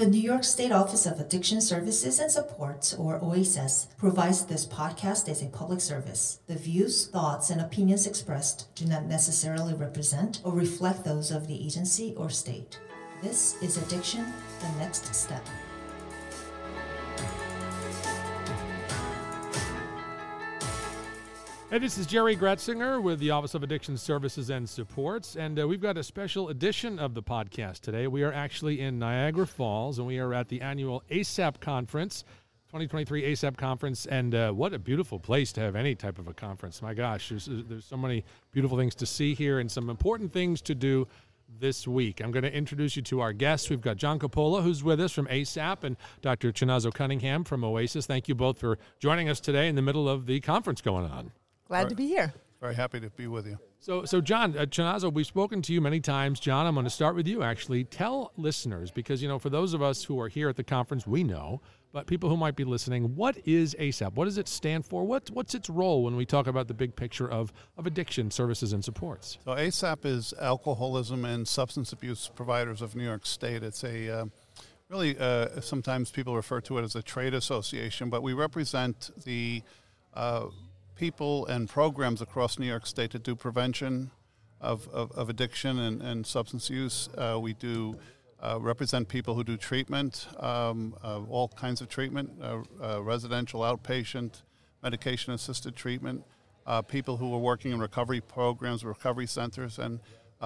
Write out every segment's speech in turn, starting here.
The New York State Office of Addiction Services and Supports, or OASAS, provides this podcast as a public service. The views, thoughts, and opinions expressed do not necessarily represent or reflect those of the agency or state. This is Addiction, the Next Step. Hey, this is Jerry Gretzinger with the Office of Addiction Services and Supports, and uh, we've got a special edition of the podcast today. We are actually in Niagara Falls, and we are at the annual ASAP conference, 2023 ASAP conference, and uh, what a beautiful place to have any type of a conference. My gosh, there's, there's so many beautiful things to see here and some important things to do this week. I'm going to introduce you to our guests. We've got John Coppola, who's with us from ASAP, and Dr. Chinazo Cunningham from OASAS. Thank you both for joining us today in the middle of the conference going on. Glad to be here. Very happy to be with you. So, so John uh, Chinazo, we've spoken to you many times. John, I'm going to start with you. Actually, tell listeners because you know, for those of us who are here at the conference, we know, but people who might be listening, what is ASAP? What does it stand for? What, what's its role when we talk about the big picture of of addiction services and supports? So, ASAP is Alcoholism and Substance Abuse Providers of New York State. It's a uh, really uh, sometimes people refer to it as a trade association, but we represent the uh, people and programs across New York State to do prevention of, of, of addiction and, and, substance use. Uh, we do uh, represent people who do treatment, um, uh, all kinds of treatment, uh, uh, residential, outpatient, medication assisted treatment, uh, people who are working in recovery programs, recovery centers, and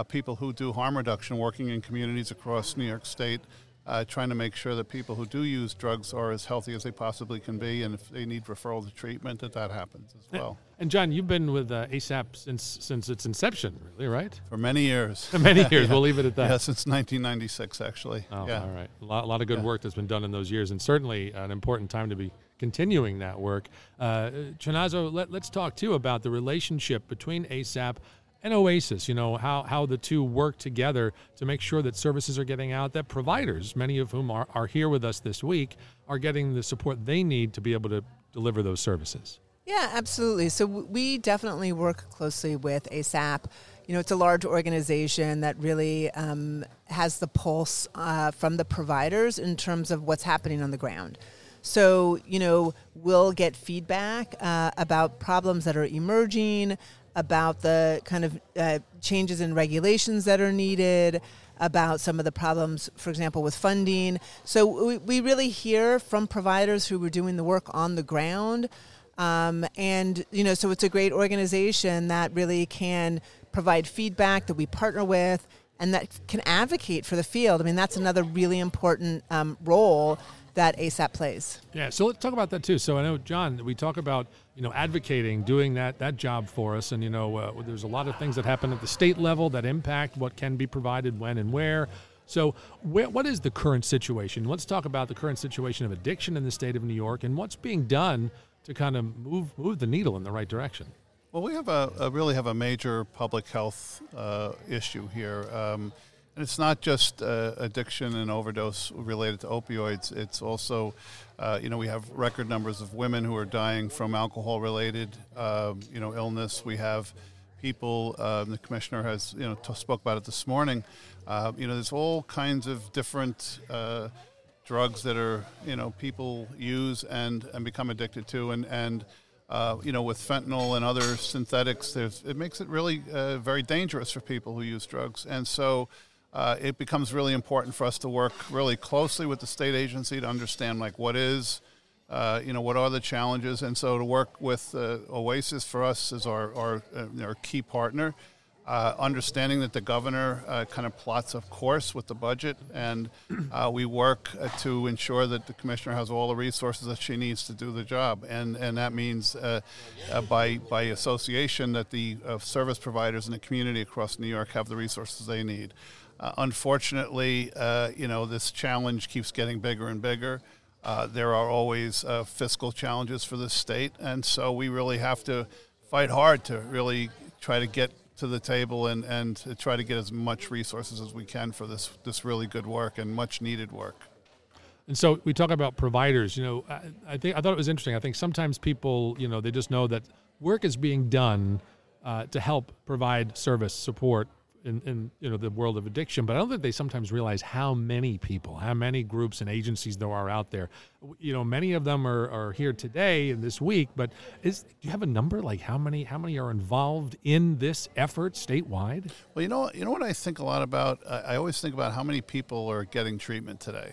people who do harm reduction working in communities across New York State uh, trying to make sure that people who do use drugs are as healthy as they possibly can be, and if they need referral to treatment, that that happens as well. And John, you've been with uh, ASAP since since its inception, really, right? For many years. For many years. yeah. We'll leave it at that. Yeah, since 1996, actually. Oh, yeah. all right. A lot, a lot of good yeah. work that's been done in those years, and certainly an important time to be continuing that work. Uh, Chinazo, let, let's talk too about the relationship between ASAP and OASAS, you know, how, how the two work together to make sure that services are getting out, that providers, many of whom are, are here with us this week, are getting the support they need to be able to deliver those services. Yeah, absolutely. So we definitely work closely with ASAP. You know, it's a large organization that really um, has the pulse uh, from the providers in terms of what's happening on the ground. So, you know, we'll get feedback uh, about problems that are emerging, about the kind of uh, changes in regulations that are needed, about some of the problems, for example, with funding. So we, we really hear from providers who were doing the work on the ground. Um, and, you know, so it's a great organization that really can provide feedback that we partner with and that can advocate for the field. I mean, that's another really important um, role that ASAP plays. Yeah, so let's talk about that too. So I know, John, we talk about you know advocating, doing that that job for us, and you know uh, there's a lot of things that happen at the state level that impact what can be provided when and where. So, where, what is the current situation? Let's talk about the current situation of addiction in the state of New York and what's being done to kind of move move the needle in the right direction. Well, we have a, a really have a major public health uh, issue here. Um, and it's not just uh, addiction and overdose related to opioids. It's also, uh, you know, we have record numbers of women who are dying from alcohol-related, uh, you know, illness. We have people. Um, the commissioner has, you know, t- spoke about it this morning. Uh, you know, there's all kinds of different uh, drugs that are, you know, people use and and become addicted to, and and. Uh, you know, with fentanyl and other synthetics, it makes it really very dangerous for people who use drugs. And so, uh, it becomes really important for us to work really closely with the state agency to understand like what is uh, you know what are the challenges. And so to work with uh, OASAS for us is our, our, uh, our key partner uh, understanding that the governor uh, kind of plots a course with the budget. And we work to ensure that the commissioner has all the resources that she needs to do the job. And, and that means by, by association that the service providers in the community across New York have the resources they need. Uh, unfortunately, uh, you know, this challenge keeps getting bigger and bigger. Uh, there are always uh, fiscal challenges for the state, and so we really have to fight hard to really try to get to the table and, and to try to get as much resources as we can for this, this really good work and much needed work. And so we talk about providers. You know, I, I think I thought it was interesting. I think sometimes people, you know, they just know that work is being done uh, to help provide service support in, in you know the world of addiction, but I don't think they sometimes realize how many people, how many groups and agencies there are out there. You know, many of them are, are here today and this week, but is do you have a number like how many how many are involved in this effort statewide? Well, you know, you know what I think a lot about. I, I always think about how many people are getting treatment today.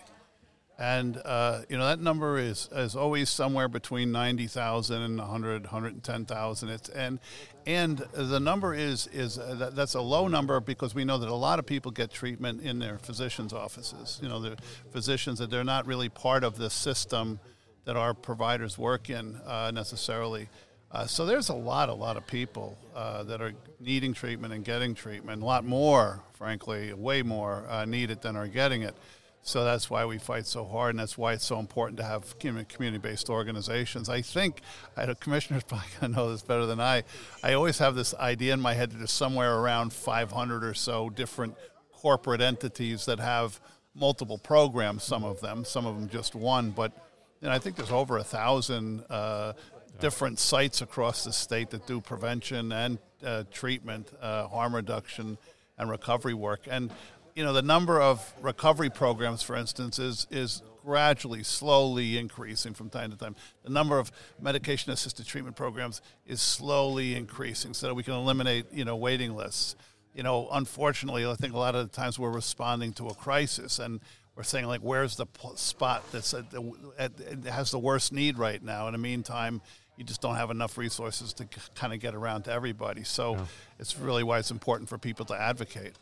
And, uh, you know, that number is, is always somewhere between 90,000 and 100, 110,000. It's, and, and the number is, is uh, that, that's a low number because we know that a lot of people get treatment in their physician's offices. You know, the physicians that they're not really part of the system that our providers work in uh, necessarily. Uh, so there's a lot, a lot of people uh, that are needing treatment and getting treatment. A lot more, frankly, way more uh, than are getting it. So that's why we fight so hard, and that's why it's so important to have community-based organizations. I think, I know commissioners probably going to know this better than I. I always have this idea in my head that there's somewhere around 500 or so different corporate entities that have multiple programs. Some of them, some of them just one, but you know, I think there's over a thousand uh, different sites across the state that do prevention and uh, treatment, uh, harm reduction, and recovery work. And you know, the number of recovery programs, for instance, is is gradually, slowly increasing from time to time. The number of medication-assisted treatment programs is slowly increasing, so that we can eliminate, you know, waiting lists. You know, unfortunately, I think a lot of the times we're responding to a crisis, and we're saying like, where's the spot that's at the, at, has the worst need right now? In the meantime, you just don't have enough resources to kind of get around to everybody. So, yeah. it's really why it's important for people to advocate.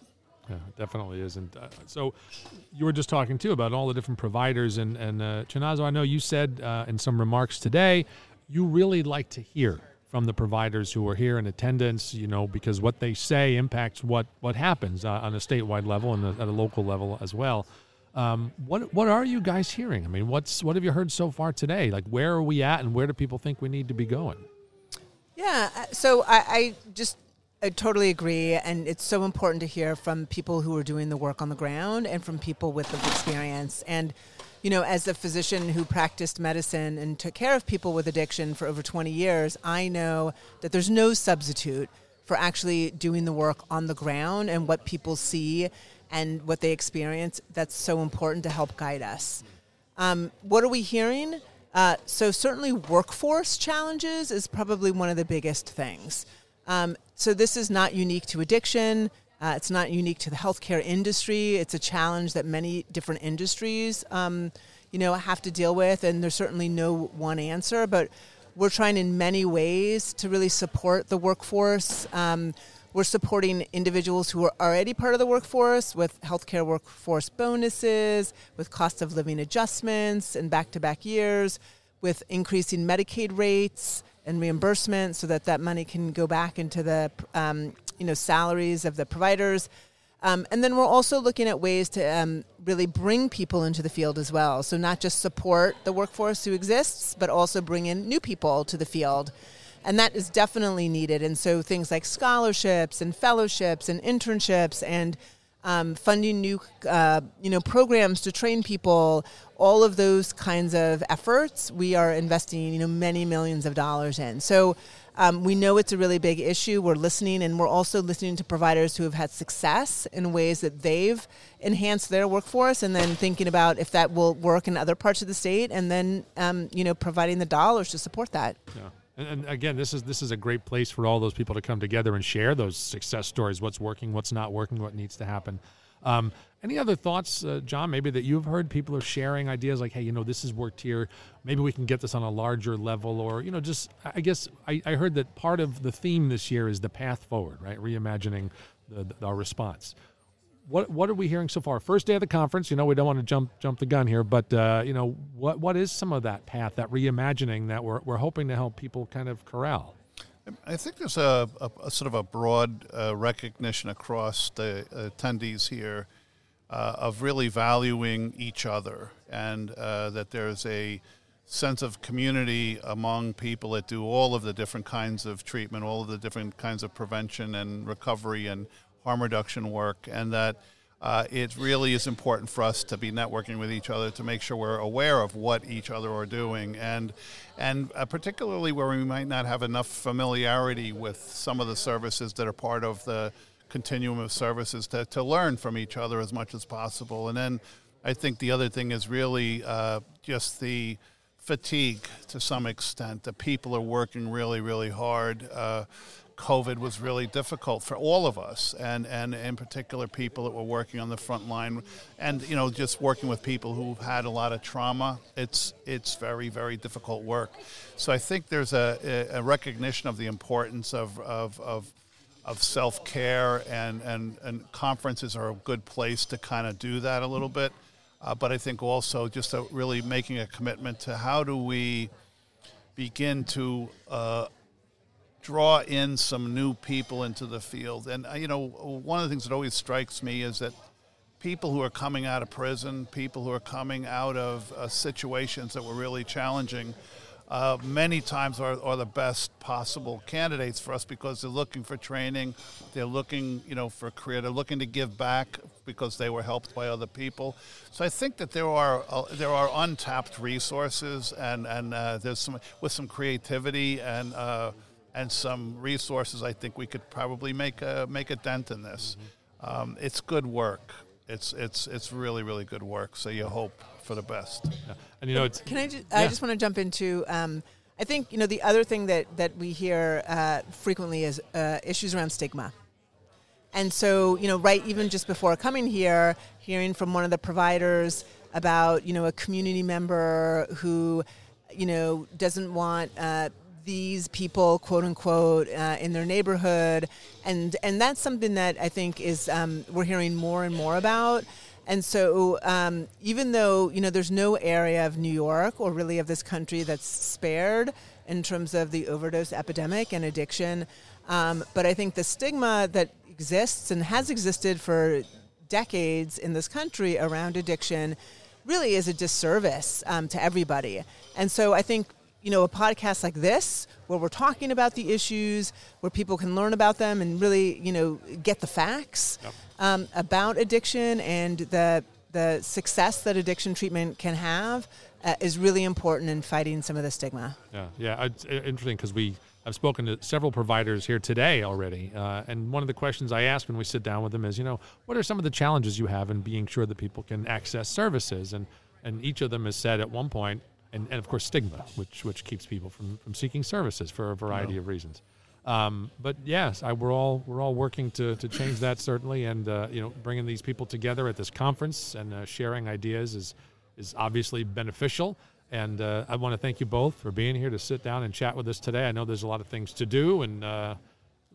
Yeah, definitely isn't. Uh, so, you were just talking too about all the different providers, and and uh, Chinazo, I know you said uh, in some remarks today, you really like to hear from the providers who are here in attendance. You know, because what they say impacts what what happens uh, on a statewide level and at a local level as well. Um, what what are you guys hearing? I mean, what's what have you heard so far today? Like, where are we at, and where do people think we need to be going? Yeah, uh, so I, I just I totally agree, and it's so important to hear from people who are doing the work on the ground and from people with the experience. And you know, as a physician who practiced medicine and took care of people with addiction for over 20 years, I know that there's no substitute for actually doing the work on the ground and what people see and what they experience. That's so important to help guide us. Um, what are we hearing? Uh, so, certainly, workforce challenges is probably one of the biggest things. Um, so this is not unique to addiction. Uh, it's not unique to the healthcare industry. It's a challenge that many different industries, um, you know, have to deal with, and there's certainly no one answer. But we're trying in many ways to really support the workforce. Um, we're supporting individuals who are already part of the workforce with healthcare workforce bonuses, with cost of living adjustments and back-to-back years, with increasing Medicaid rates and reimbursement so that that money can go back into the um, you know salaries of the providers. Um, and then we're also looking at ways to um, really bring people into the field as well. So not just support the workforce who exists, but also bring in new people to the field. And that is definitely needed. And so things like scholarships and fellowships and internships and um, funding new uh, you know programs to train people all of those kinds of efforts we are investing you know many millions of dollars in. So um, we know it's a really big issue. We're listening and we're also listening to providers who have had success in ways that they've enhanced their workforce and then thinking about if that will work in other parts of the state and then um, you know providing the dollars to support that. Yeah. And, and, again, this is this is a great place for all those people to come together and share those success stories. What's working, what's not working, what needs to happen. Um, any other thoughts, uh, John? Maybe that you've heard people are sharing ideas like, "Hey, you know, this has worked here. Maybe we can get this on a larger level." Or you know, just I guess I, I heard that part of the theme this year is the path forward, right? Reimagining the, the, our response what what are we hearing so far? First day of the conference. You know, we don't want to jump jump the gun here, but uh, you know, what what is some of that path, that reimagining that we're we're hoping to help people kind of corral? I think there's a, a, a sort of a broad uh, recognition across the attendees here uh, of really valuing each other, and uh, that there's a sense of community among people that do all of the different kinds of treatment, all of the different kinds of prevention and recovery and harm reduction work, and that uh, it really is important for us to be networking with each other to make sure we're aware of what each other are doing, and and uh, particularly where we might not have enough familiarity with some of the services that are part of the continuum of services to, to learn from each other as much as possible. And then I think the other thing is really uh, just the fatigue to some extent. The people are working really, really hard. Uh, COVID was really difficult for all of us, and, and in particular people that were working on the front line, and you know just working with people who've had a lot of trauma. It's it's very very difficult work. So I think there's a, a recognition of the importance of of, of of self care, and, and, and conferences are a good place to kind of do that a little bit. Uh, but I think also just really making a commitment to how do we begin to uh, draw in some new people into the field. And, uh, you know, one of the things that always strikes me is that people who are coming out of prison, people who are coming out of uh, situations that were really challenging, uh, many times are, are the best possible candidates for us because they're looking for training, they're looking, you know, for career, they're looking to give back because they were helped by other people. So I think that there are uh, there are untapped resources, and and uh, there's some with some creativity and uh, and some resources. I think we could probably make a make a dent in this. Mm-hmm. Um, it's good work. It's it's it's really really good work. So you hope for the best. Yeah. And you know, it's can I just I just want to jump into. Um, I think you know the other thing that that we hear uh, frequently is uh, issues around stigma. And so, you know, right even just before coming here, hearing from one of the providers about, you know, a community member who, you know, doesn't want uh, these people, quote unquote, uh, in their neighborhood, and and that's something that I think is um, we're hearing more and more about. And so, um, even though you know there's no area of New York or really of this country that's spared in terms of the overdose epidemic and addiction, um, but I think the stigma that exists and has existed for decades in this country around addiction really is a disservice um, to everybody. And so, I think you know, a podcast like this, where we're talking about the issues, where people can learn about them and really, you know, get the facts, yep um, about addiction and the the success that addiction treatment can have uh, is really important in fighting some of the stigma. Yeah, yeah, it's interesting because we I've spoken to several providers here today already, uh, and one of the questions I ask when we sit down with them is, you know, what are some of the challenges you have in being sure that people can access services, and and each of them has said at one point, and, and of course stigma, which which keeps people from from seeking services for a variety of reasons. Um, but yes, I, we're all we're all working to, to change that certainly, and uh, you know, bringing these people together at this conference and uh, sharing ideas is is obviously beneficial. And uh, I want to thank you both for being here to sit down and chat with us today. I know there's a lot of things to do, and uh,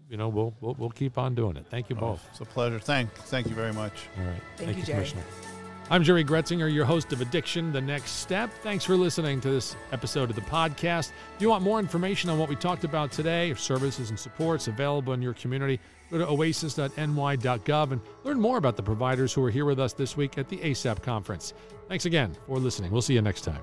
you know we'll, we'll, we'll keep on doing it. Thank you both. Oh, it's a pleasure. Thank thank you very much. All right, thank, thank you, Jerry. Commissioner. I'm Jerry Gretzinger, your host of Addiction The Next Step. Thanks for listening to this episode of the podcast. If you want more information on what we talked about today, or services and supports available in your community, go to oasas.ny.gov and learn more about the providers who are here with us this week at the ASAP conference. Thanks again for listening. We'll see you next time.